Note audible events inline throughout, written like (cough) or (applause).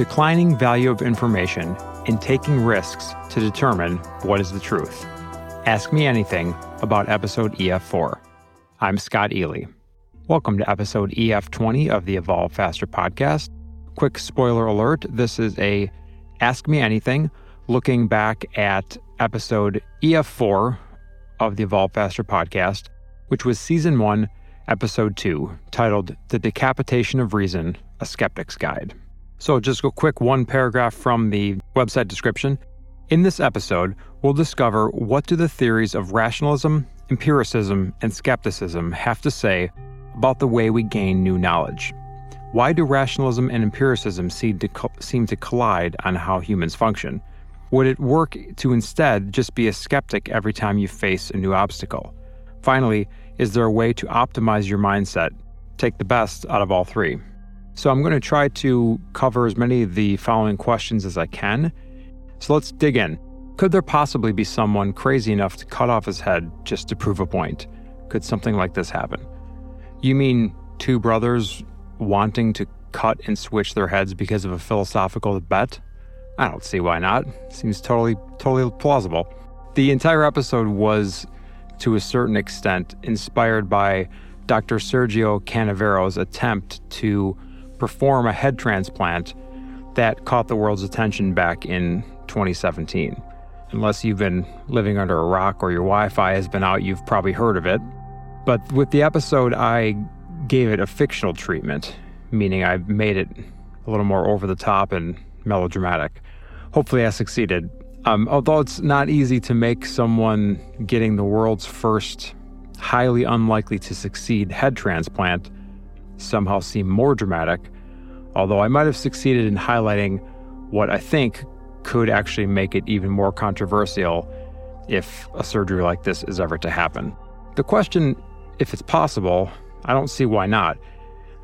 declining value of information and taking risks to determine what is the truth. Ask me anything about episode EF4. I'm Scott Ely. Welcome to episode EF20 of the Evolve Faster podcast. Quick spoiler alert this is a Ask Me Anything looking back at episode EF4 of the Evolve Faster podcast, which was season one, episode two, titled The Decapitation of Reason A Skeptic's Guide. So, just a quick one paragraph from the website description. In this episode, we'll discover what do the theories of rationalism, empiricism, and skepticism have to say about the way we gain new knowledge. Why do rationalism and empiricism seem to, co- seem to collide on how humans function? Would it work to instead just be a skeptic every time you face a new obstacle? Finally, is there a way to optimize your mindset? Take the best out of all three. So, I'm going to try to cover as many of the following questions as I can. So, let's dig in. Could there possibly be someone crazy enough to cut off his head just to prove a point? Could something like this happen? You mean two brothers wanting to cut and switch their heads because of a philosophical bet? I don't see why not. Seems totally, totally plausible. The entire episode was, to a certain extent, inspired by Dr. Sergio Canavero's attempt to perform a head transplant that caught the world's attention back in 2017. Unless you've been living under a rock or your Wi Fi has been out, you've probably heard of it. But with the episode, I gave it a fictional treatment, meaning I made it a little more over the top and melodramatic. Hopefully, I succeeded. Um, although it's not easy to make someone getting the world's first highly unlikely to succeed head transplant somehow seem more dramatic, although I might have succeeded in highlighting what I think could actually make it even more controversial if a surgery like this is ever to happen. The question, if it's possible, I don't see why not.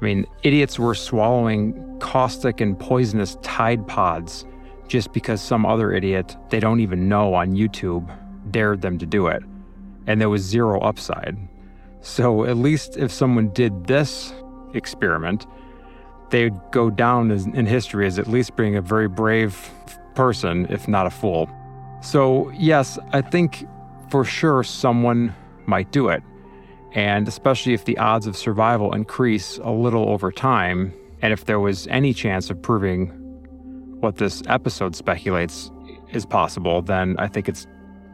I mean, idiots were swallowing caustic and poisonous Tide Pods just because some other idiot they don't even know on YouTube dared them to do it. And there was zero upside. So at least if someone did this experiment, they'd go down as, in history as at least being a very brave person, if not a fool. So, yes, I think for sure someone might do it. And especially if the odds of survival increase a little over time, and if there was any chance of proving what this episode speculates is possible, then I think it's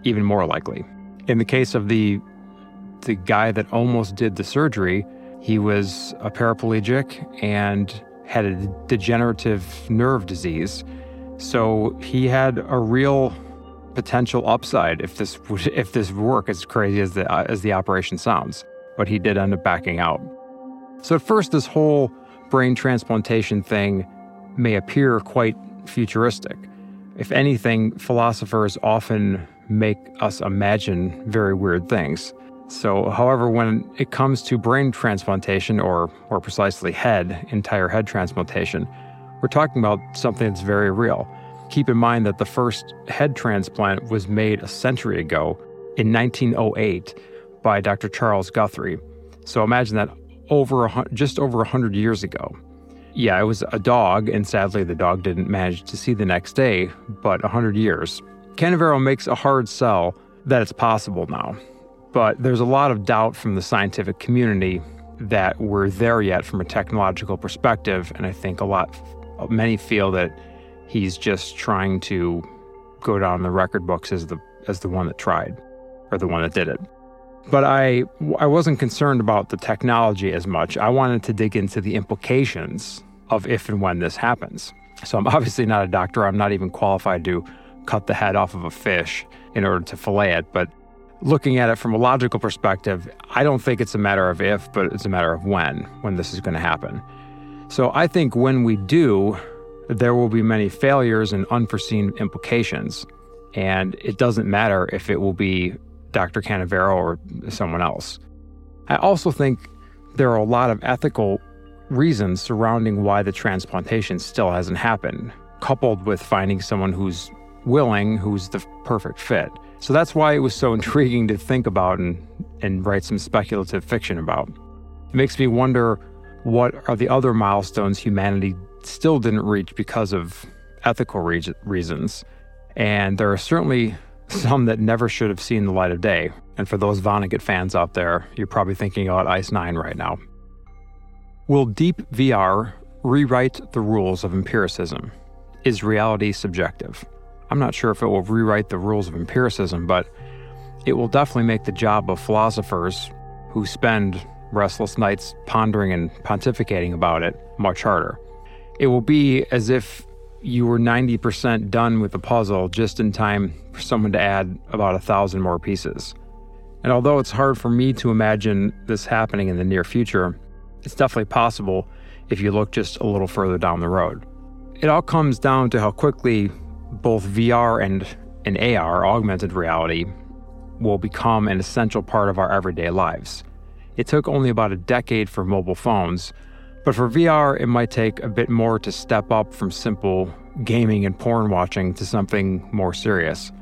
even more likely. In the case of the the guy that almost did the surgery, he was a paraplegic and had a degenerative nerve disease. So he had a real potential upside if this would if this work as crazy as the as the operation sounds. But he did end up backing out. So at first, this whole brain transplantation thing may appear quite futuristic. If anything, philosophers often make us imagine very weird things. So, however, when it comes to brain transplantation, or more precisely, head, entire head transplantation, we're talking about something that's very real. Keep in mind that the first head transplant was made a century ago in 1908 by Dr. Charles Guthrie. So imagine that over a, just over 100 years ago. Yeah, it was a dog, and sadly, the dog didn't manage to see the next day, but 100 years. Canavero makes a hard sell that it's possible now, but there's a lot of doubt from the scientific community that we're there yet from a technological perspective, and I think a lot, many feel that he's just trying to go down the record books as the as the one that tried, or the one that did it. But I, I wasn't concerned about the technology as much. I wanted to dig into the implications of if and when this happens. So I'm obviously not a doctor. I'm not even qualified to cut the head off of a fish in order to fillet it. But looking at it from a logical perspective, I don't think it's a matter of if, but it's a matter of when, when this is going to happen. So I think when we do, there will be many failures and unforeseen implications. And it doesn't matter if it will be Dr. Canavero or someone else. I also think there are a lot of ethical reasons surrounding why the transplantation still hasn't happened, coupled with finding someone who's willing, who's the perfect fit. So that's why it was so intriguing to think about and, and write some speculative fiction about. It makes me wonder what are the other milestones humanity still didn't reach because of ethical re- reasons. And there are certainly some that never should have seen the light of day. And for those Vonnegut fans out there, you're probably thinking about Ice 9 right now. Will deep VR rewrite the rules of empiricism? Is reality subjective? I'm not sure if it will rewrite the rules of empiricism, but it will definitely make the job of philosophers who spend restless nights pondering and pontificating about it much harder. It will be as if you were 90% done with the puzzle just in time for someone to add about a thousand more pieces. And although it's hard for me to imagine this happening in the near future, it's definitely possible if you look just a little further down the road. It all comes down to how quickly both VR and, and AR, augmented reality, will become an essential part of our everyday lives. It took only about a decade for mobile phones, but for VR, it might take a bit more to step up from simple gaming and porn watching to something more serious.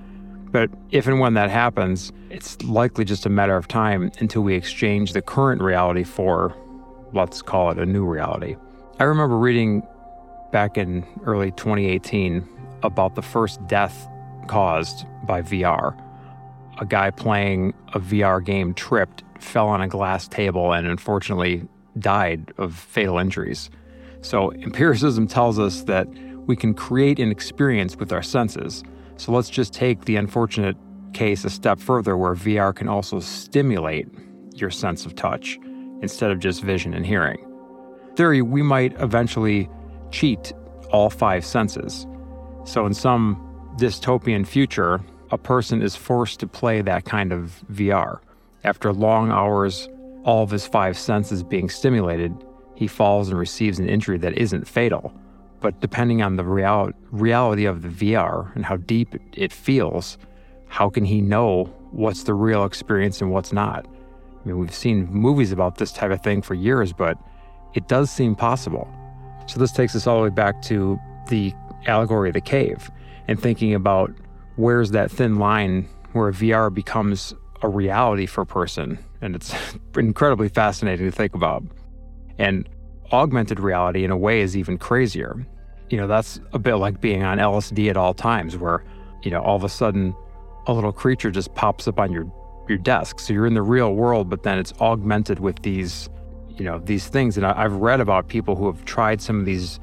But if and when that happens, it's likely just a matter of time until we exchange the current reality for, let's call it a new reality. I remember reading back in early 2018 about the first death caused by VR. A guy playing a VR game tripped, fell on a glass table, and unfortunately died of fatal injuries. So, empiricism tells us that we can create an experience with our senses. So, let's just take the unfortunate case a step further where VR can also stimulate your sense of touch instead of just vision and hearing. Theory, we might eventually cheat all five senses. So, in some dystopian future, a person is forced to play that kind of VR. After long hours all of his five senses being stimulated, he falls and receives an injury that isn't fatal. But depending on the real- reality of the VR and how deep it feels, how can he know what's the real experience and what's not? I mean, we've seen movies about this type of thing for years, but it does seem possible. So this takes us all the way back to the allegory of the cave and thinking about where's that thin line where VR becomes a reality for a person. And it's (laughs) incredibly fascinating to think about. And augmented reality, in a way, is even crazier. You know, that's a bit like being on LSD at all times, where, you know, all of a sudden a little creature just pops up on your, your desk. So you're in the real world, but then it's augmented with these, you know, these things. And I, I've read about people who have tried some of these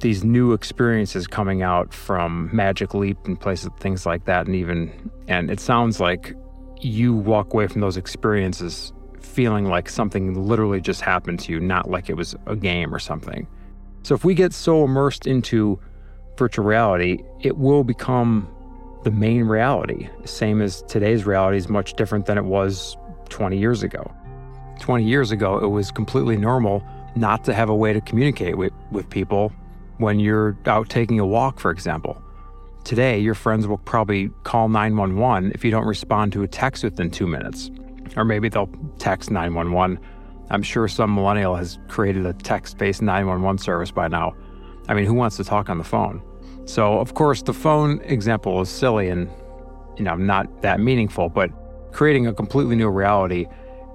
these new experiences coming out from Magic Leap and places, things like that, and even, and it sounds like you walk away from those experiences feeling like something literally just happened to you, not like it was a game or something. So if we get so immersed into virtual reality, it will become the main reality. Same as today's reality is much different than it was 20 years ago. 20 years ago, it was completely normal not to have a way to communicate with, with people when you're out taking a walk, for example. Today, your friends will probably call 911 if you don't respond to a text within two minutes. Or maybe they'll text 911. I'm sure some millennial has created a text based 911 service by now. I mean, who wants to talk on the phone? So, of course, the phone example is silly and, you know, not that meaningful, but creating a completely new reality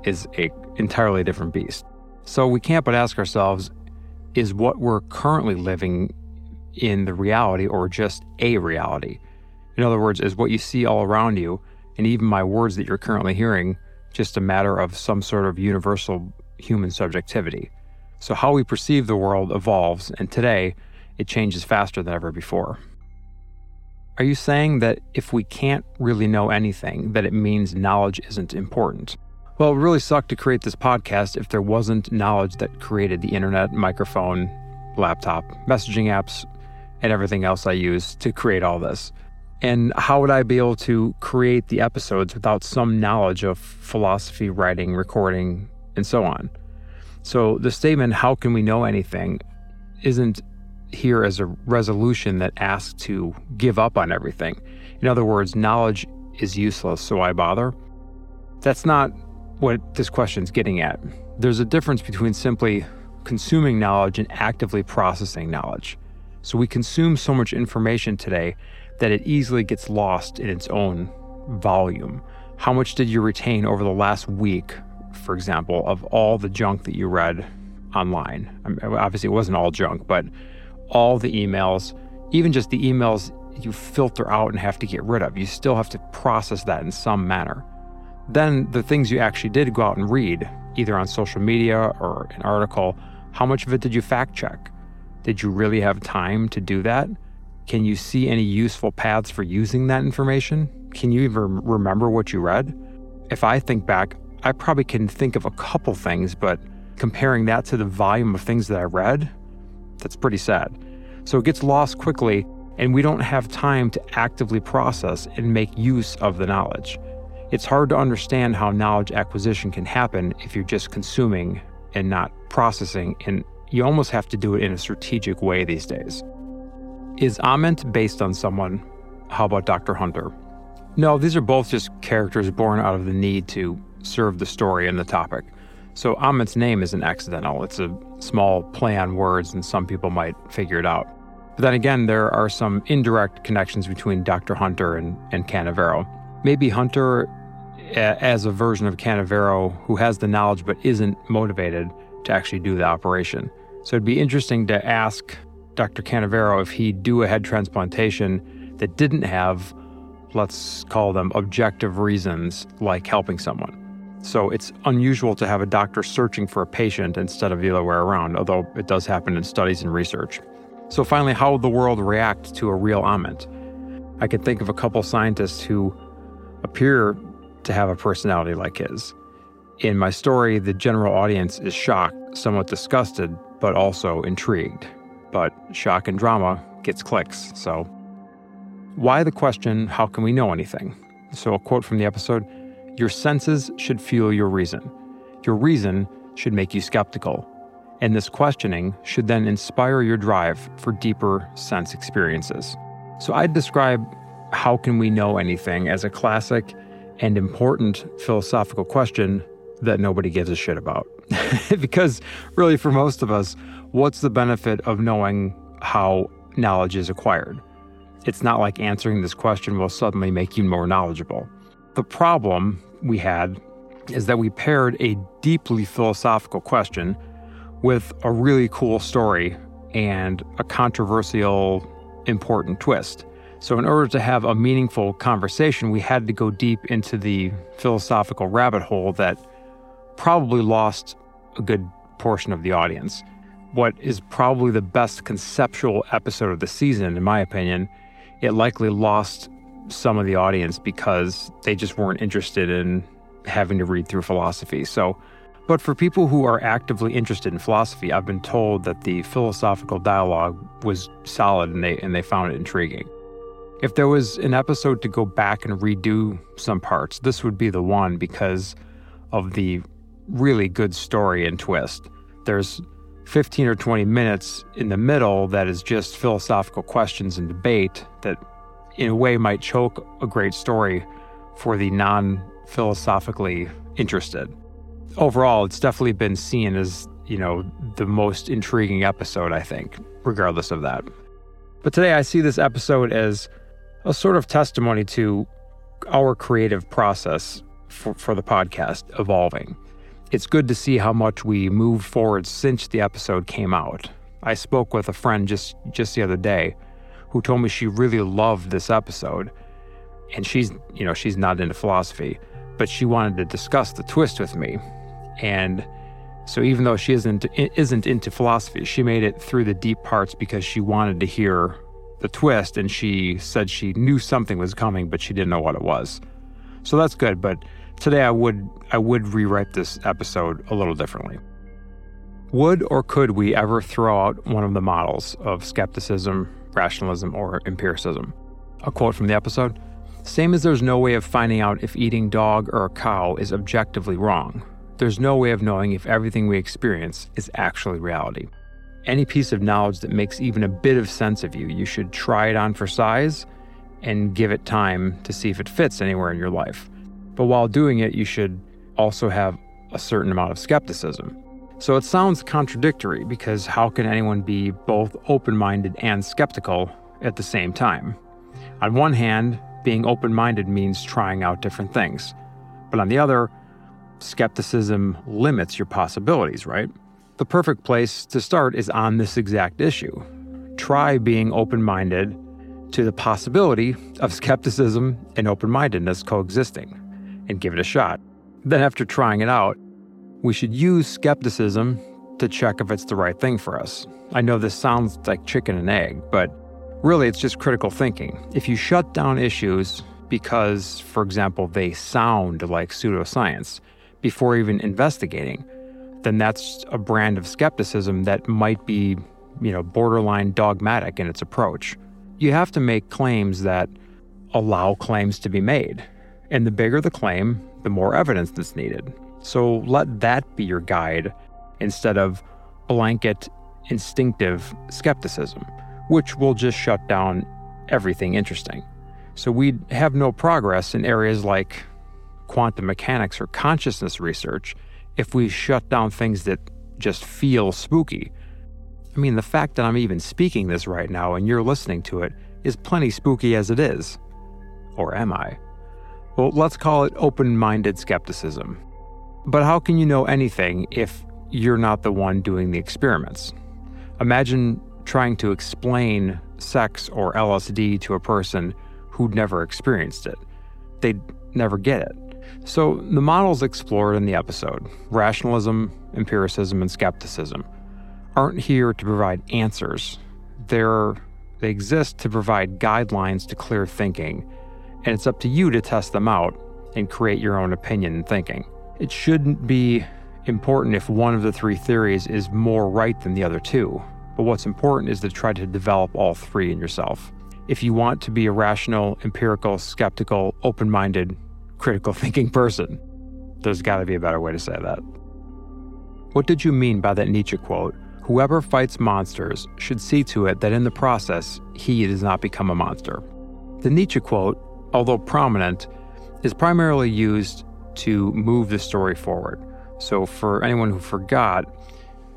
is a entirely different beast. So, we can't but ask ourselves is what we're currently living in the reality or just a reality. In other words, is what you see all around you, and even my words that you're currently hearing, just a matter of some sort of universal human subjectivity. So, how we perceive the world evolves, and today it changes faster than ever before. Are you saying that if we can't really know anything, that it means knowledge isn't important? Well, it really sucked to create this podcast if there wasn't knowledge that created the internet, microphone, laptop, messaging apps, and everything else I use to create all this. And how would I be able to create the episodes without some knowledge of philosophy, writing, recording, and so on? So the statement, how can we know anything, isn't here as a resolution that asks to give up on everything. In other words, knowledge is useless, so why bother? That's not what this question's getting at. There's a difference between simply consuming knowledge and actively processing knowledge. So we consume so much information today that it easily gets lost in its own volume. How much did you retain over the last week, for example, of all the junk that you read online? I mean, obviously, it wasn't all junk, but all the emails, even just the emails you filter out and have to get rid of. You still have to process that in some manner. Then the things you actually did go out and read, either on social media or an article, how much of it did you fact check? Did you really have time to do that? Can you see any useful paths for using that information? Can you even remember what you read? If I think back, I probably can think of a couple things, but comparing that to the volume of things that I read, that's pretty sad. So it gets lost quickly, and we don't have time to actively process and make use of the knowledge. It's hard to understand how knowledge acquisition can happen if you're just consuming and not processing, and you almost have to do it in a strategic way these days. Is Ament based on someone? How about Dr. Hunter? No, these are both just characters born out of the need to serve the story and the topic. So Ament's name isn't accidental. It's a small play on words, and some people might figure it out. But then again, there are some indirect connections between Dr. Hunter and, and Canavero. Maybe Hunter, as a version of Canavero who has the knowledge but isn't motivated to actually do the operation. So it'd be interesting to ask Dr. Canavero if he'd do a head transplantation that didn't have, let's call them objective reasons like helping someone. So it's unusual to have a doctor searching for a patient instead of the other way around, although it does happen in studies and research. So finally, how would the world react to a real Ament? I can think of a couple scientists who appear to have a personality like his. In my story, the general audience is shocked, somewhat disgusted, but also intrigued. But shock and drama gets clicks, so. Why the question, how can we know anything? So, a quote from the episode your senses should fuel your reason. Your reason should make you skeptical. And this questioning should then inspire your drive for deeper sense experiences. So I'd describe how can we know anything as a classic and important philosophical question that nobody gives a shit about. (laughs) because really, for most of us, what's the benefit of knowing how knowledge is acquired? It's not like answering this question will suddenly make you more knowledgeable. The problem we had is that we paired a deeply philosophical question with a really cool story and a controversial, important twist. So, in order to have a meaningful conversation, we had to go deep into the philosophical rabbit hole that probably lost a good portion of the audience. What is probably the best conceptual episode of the season, in my opinion, it likely lost some of the audience because they just weren't interested in having to read through philosophy. So, but for people who are actively interested in philosophy, I've been told that the philosophical dialogue was solid and they and they found it intriguing. If there was an episode to go back and redo some parts, this would be the one because of the really good story and twist. There's 15 or 20 minutes in the middle that is just philosophical questions and debate that in a way might choke a great story for the non philosophically interested. Overall, it's definitely been seen as, you know, the most intriguing episode, I think, regardless of that. But today I see this episode as a sort of testimony to our creative process for, for the podcast evolving. It's good to see how much we moved forward since the episode came out. I spoke with a friend just just the other day who told me she really loved this episode. And she's, you know, she's not into philosophy, but she wanted to discuss the twist with me. And so even though she isn't isn't into philosophy, she made it through the deep parts because she wanted to hear the twist and she said she knew something was coming but she didn't know what it was. So that's good, but today I would I would rewrite this episode a little differently. Would or could we ever throw out one of the models of skepticism, rationalism, or empiricism. A quote from the episode Same as there's no way of finding out if eating dog or a cow is objectively wrong, there's no way of knowing if everything we experience is actually reality. Any piece of knowledge that makes even a bit of sense of you, you should try it on for size and give it time to see if it fits anywhere in your life. But while doing it, you should also have a certain amount of skepticism. So it sounds contradictory because how can anyone be both open minded and skeptical at the same time? On one hand, being open minded means trying out different things. But on the other, skepticism limits your possibilities, right? The perfect place to start is on this exact issue. try being open minded to the possibility of skepticism and open mindedness coexisting and give it a shot. Then, after trying it out, we should use skepticism to check if it's the right thing for us. I know this sounds like chicken and egg, but really it's just critical thinking. If you shut down issues because, for example, they sound like pseudoscience before even investigating, then that's a brand of skepticism that might be, you know, borderline dogmatic in its approach. You have to make claims that allow claims to be made. And the bigger the claim, the more evidence that's needed. So let that be your guide instead of blanket instinctive skepticism, which will just shut down everything interesting. So we'd have no progress in areas like quantum mechanics or consciousness research if we shut down things that just feel spooky. I mean, the fact that I'm even speaking this right now and you're listening to it is plenty spooky as it is. Or am I? Well, let's call it open minded skepticism. But how can you know anything if you're not the one doing the experiments? Imagine trying to explain sex or LSD to a person who'd never experienced it. They'd never get it. So, the models explored in the episode rationalism, empiricism, and skepticism aren't here to provide answers. They're, they exist to provide guidelines to clear thinking, and it's up to you to test them out and create your own opinion and thinking. It shouldn't be important if one of the three theories is more right than the other two, but what's important is to try to develop all three in yourself. If you want to be a rational, empirical, skeptical, open minded, critical (laughs) thinking person. There's got to be a better way to say that. What did you mean by that Nietzsche quote? Whoever fights monsters should see to it that in the process, he does not become a monster. The Nietzsche quote, although prominent, is primarily used to move the story forward. So, for anyone who forgot,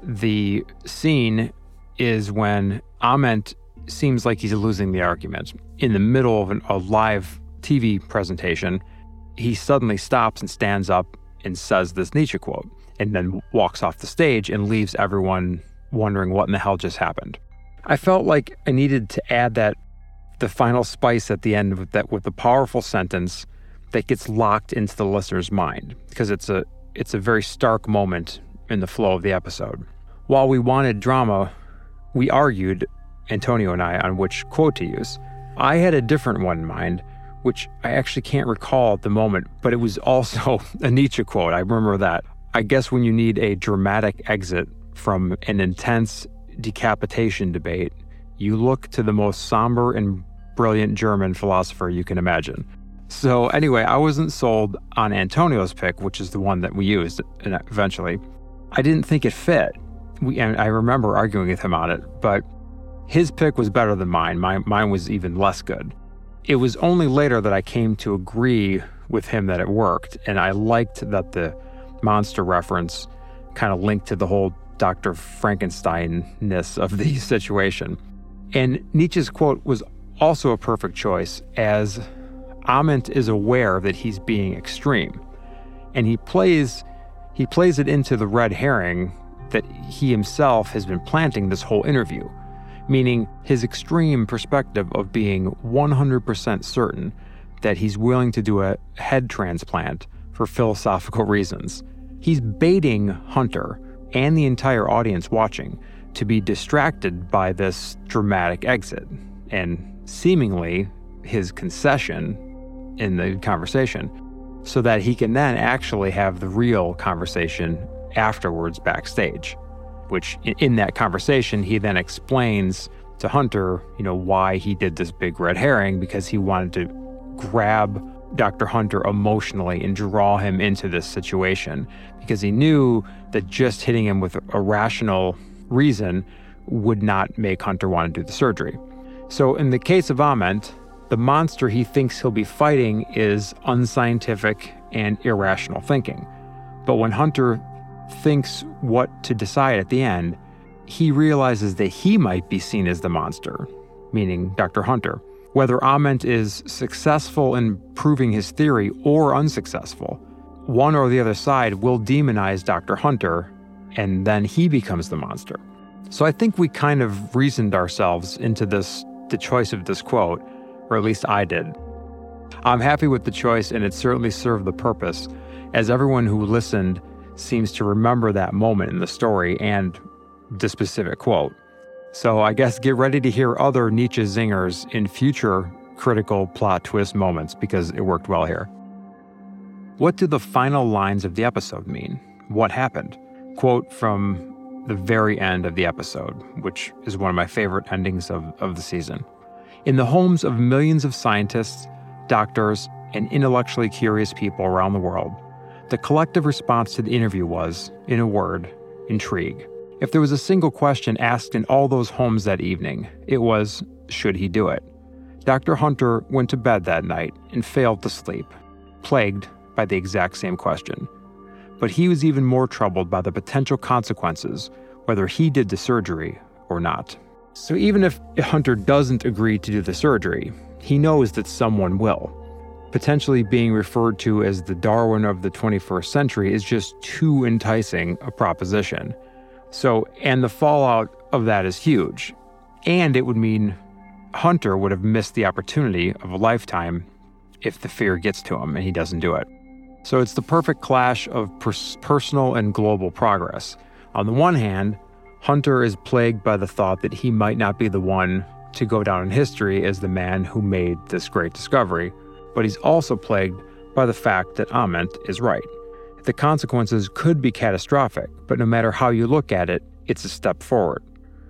the scene is when Ament seems like he's losing the argument. In the middle of an, a live TV presentation, he suddenly stops and stands up and says this Nietzsche quote, and then walks off the stage and leaves everyone wondering what in the hell just happened. I felt like I needed to add that the final spice at the end with that with the powerful sentence that gets locked into the listener's mind because it's a it's a very stark moment in the flow of the episode. While we wanted drama, we argued Antonio and I on which quote to use. I had a different one in mind which I actually can't recall at the moment, but it was also (laughs) a Nietzsche quote. I remember that. I guess when you need a dramatic exit from an intense decapitation debate, you look to the most somber and brilliant German philosopher you can imagine. So, anyway, I wasn't sold on Antonio's pick, which is the one that we used eventually. I didn't think it fit. We, and I remember arguing with him on it, but his pick was better than mine. Mine, mine was even less good it was only later that I came to agree with him that it worked. And I liked that the monster reference kind of linked to the whole Dr. Frankenstein ness of the (laughs) situation. And Nietzsche's quote was also a perfect choice, as Ament is aware that he's being extreme. And he plays he plays it into the red herring that he himself has been planting this whole interview meaning his extreme perspective of being 100% certain that he's willing to do a head transplant for philosophical reasons. He's baiting Hunter and the entire audience watching to be distracted by this dramatic exit and seemingly his concession in the conversation so that he can then actually have the real conversation afterwards backstage which in that conversation, he then explains to Hunter, you know, why he did this big red herring because he wanted to grab Dr. Hunter emotionally and draw him into this situation because he knew that just hitting him with a rational reason would not make Hunter want to do the surgery. So, in the case of Ament, the monster he thinks he'll be fighting is unscientific and irrational thinking. But when Hunter thinks what to decide at the end, he realizes that he might be seen as the monster, meaning Dr. Hunter. Whether Ament is successful in proving his theory or unsuccessful, one or the other side will demonize Dr. Hunter, and then he becomes the monster. So I think we kind of reasoned ourselves into this the choice of this quote, or at least I did. I'm happy with the choice and it certainly served the purpose, as everyone who listened seems to remember that moment in the story and the specific quote. So I guess get ready to hear other Nietzsche zingers in future critical plot twist moments because it worked well here. What do the final lines of the episode mean? What happened? Quote from the very end of the episode, which is one of my favorite endings of, of the season. In the homes of millions of scientists, doctors, and intellectually curious people around the world, the collective response to the interview was, in a word, intrigue. If there was a single question asked in all those homes that evening, it was, should he do it? Dr. Hunter went to bed that night and failed to sleep, plagued by the exact same question. But he was even more troubled by the potential consequences, whether he did the surgery or not. So even if Hunter doesn't agree to do the surgery, he knows that someone will. Potentially being referred to as the Darwin of the 21st century is just too enticing a proposition. So, and the fallout of that is huge. And it would mean Hunter would have missed the opportunity of a lifetime if the fear gets to him and he doesn't do it. So it's the perfect clash of pers- personal and global progress. On the one hand, Hunter is plagued by the thought that he might not be the one to go down in history as the man who made this great discovery, but he's also plagued by the fact that Ament is right. The consequences could be catastrophic, but no matter how you look at it, it's a step forward.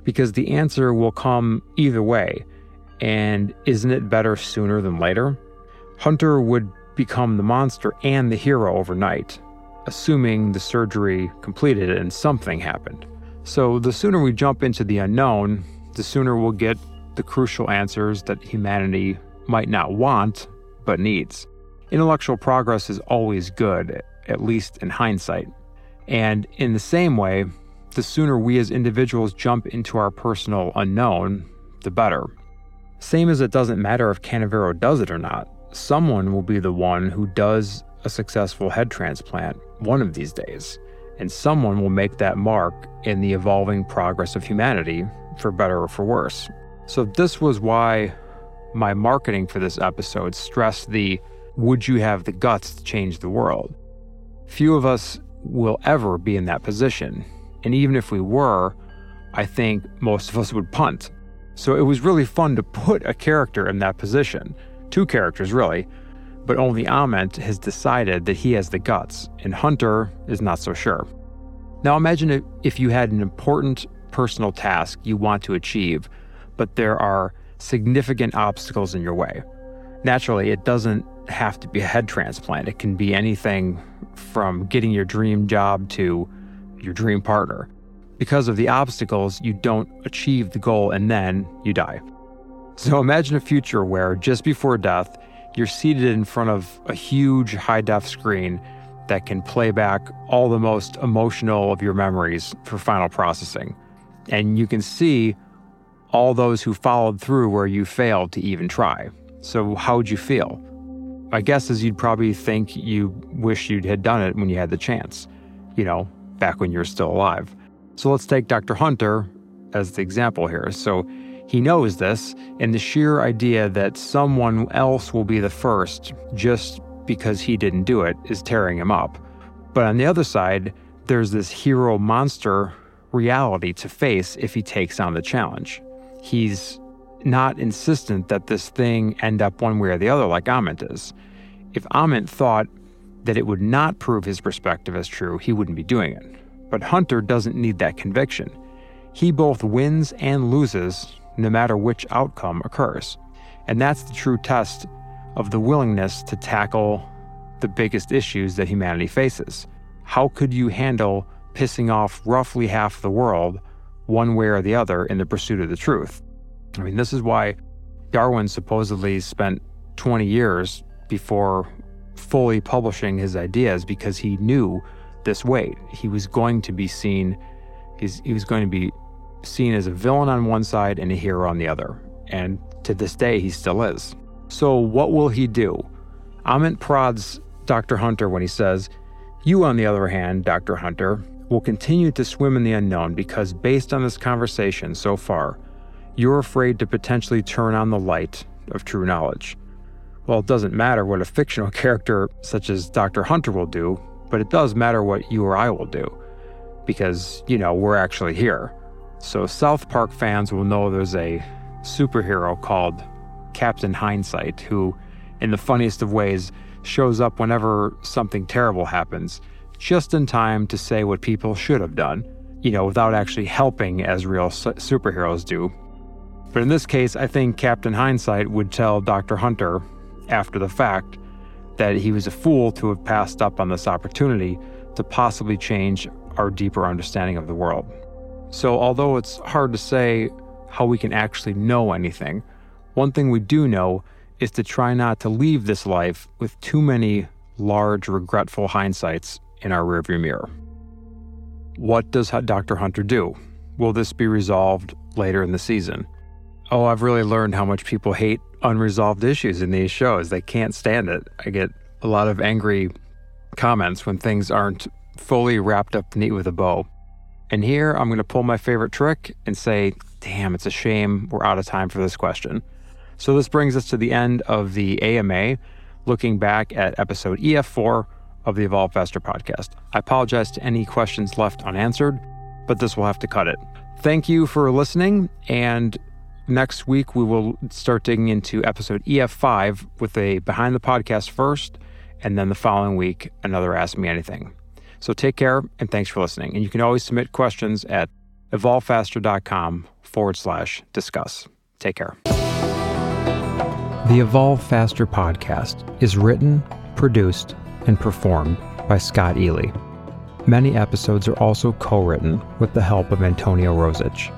Because the answer will come either way, and isn't it better sooner than later? Hunter would become the monster and the hero overnight, assuming the surgery completed and something happened. So, the sooner we jump into the unknown, the sooner we'll get the crucial answers that humanity might not want, but needs. Intellectual progress is always good, at least in hindsight. And in the same way, the sooner we as individuals jump into our personal unknown, the better. Same as it doesn't matter if Canavero does it or not someone will be the one who does a successful head transplant one of these days, and someone will make that mark in the evolving progress of humanity, for better or for worse. So, this was why my marketing for this episode stressed the would you have the guts to change the world? Few of us will ever be in that position, and even if we were, I think most of us would punt. So, it was really fun to put a character in that position two characters really, but only Ament has decided that he has the guts, and Hunter is not so sure. Now imagine if you had an important personal task you want to achieve, but there are significant obstacles in your way. Naturally, it doesn't have to be a head transplant, it can be anything from getting your dream job to your dream partner. Because of the obstacles, you don't achieve the goal and then you die. So imagine a future where just before death, you're seated in front of a huge high def screen that can play back all the most emotional of your memories for final processing. And you can see all those who followed through where you failed to even try. So, how would you feel? My guess is you'd probably think you wish you'd had done it when you had the chance, you know, back when you're still alive. So, let's take Dr. Hunter as the example here. So, he knows this, and the sheer idea that someone else will be the first just because he didn't do it is tearing him up. But on the other side, there's this hero monster reality to face if he takes on the challenge. He's not insistent that this thing end up one way or the other like Ament is. If Ament thought that it would not prove his perspective as true, he wouldn't be doing it. But Hunter doesn't need that conviction. He both wins and loses no matter which outcome occurs. And that's the true test of the willingness to tackle the biggest issues that humanity faces. How could you handle pissing off roughly half the world, one way or the other, in the pursuit of the truth? I mean, this is why Darwin supposedly spent 20 years before fully publishing his ideas because he knew this weight. He was going to be seen, he was going to be seen as a villain on one side and a hero on the other. And to this day, he still is. So, what will he do? Ament prods Dr. Hunter when he says, You, on the other hand, Dr. Hunter, will continue to swim in the unknown because, based on this conversation so far, you're afraid to potentially turn on the light of true knowledge. Well, it doesn't matter what a fictional (laughs) character such as Dr. Hunter will do, but it does matter what you or I will do. Because, you know, we're actually here. So, South Park fans will know there's a superhero called Captain Hindsight who, in the funniest of ways, shows up whenever something terrible happens, just in time to say what people should have done, you know, without actually helping as real su- superheroes do. But in this case, I think Captain Hindsight would tell Dr. Hunter, after the fact, that he was a fool to have passed up on this opportunity to possibly change our deeper understanding of the world. So, although it's hard to say how we can actually know anything, one thing we do know is to try not to leave this life with too many large, regretful hindsights in our rearview mirror. What does Dr. Hunter do? Will this be resolved later in the season? Oh, I've really learned how much people hate unresolved issues in these shows. They can't stand it. I get a lot of angry comments when things aren't fully wrapped up neat with a bow. And here I'm going to pull my favorite trick and say, damn, it's a shame we're out of time for this question. So this brings us to the end of the AMA, looking back at episode EF4 of the Evolve Faster podcast. I apologize to any questions left unanswered, but this will have to cut it. Thank you for listening, and next week we will start digging into episode EF5 with a behind the podcast first, and then the following week, another Ask Me Anything. So take care, and thanks for listening. And you can always submit questions at evolvefaster.com forward slash discuss. Take care. The Evolve Faster podcast is written, produced, and performed by Scott Ely. Many episodes are also co written with the help of Antonio Rosich.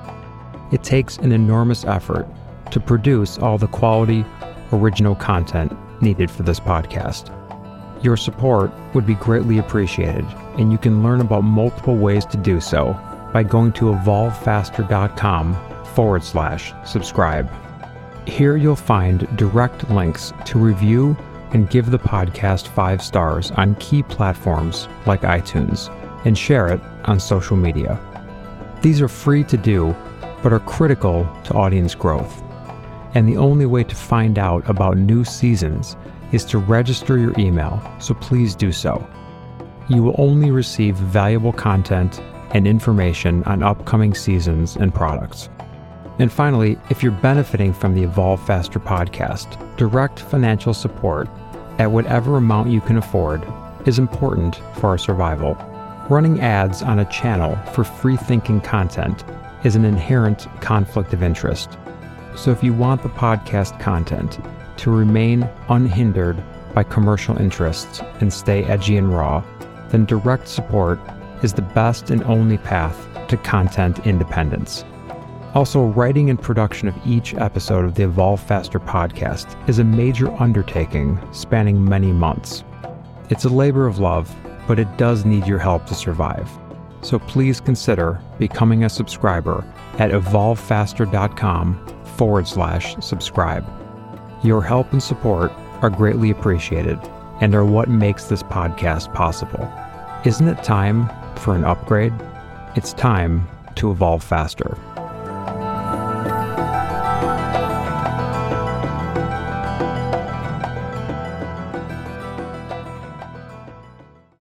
It takes an enormous effort to produce all the quality, original content needed for this podcast. Your support would be greatly appreciated, and you can learn about multiple ways to do so by going to evolvefaster.com forward slash subscribe. Here you'll find direct links to review and give the podcast five stars on key platforms like iTunes and share it on social media. These are free to do, but are critical to audience growth. And the only way to find out about new seasons is to register your email, so please do so. You will only receive valuable content and information on upcoming seasons and products. And finally, if you're benefiting from the Evolve Faster podcast, direct financial support at whatever amount you can afford is important for our survival. Running ads on a channel for free thinking content is an inherent conflict of interest. So if you want the podcast content to remain unhindered by commercial interests and stay edgy and raw, then direct support is the best and only path to content independence. Also, writing and production of each episode of the Evolve Faster podcast is a major undertaking spanning many months. It's a labor of love, but it does need your help to survive. So please consider becoming a subscriber at evolvefaster.com forward slash subscribe. Your help and support are greatly appreciated and are what makes this podcast possible. Isn't it time for an upgrade? It's time to evolve faster.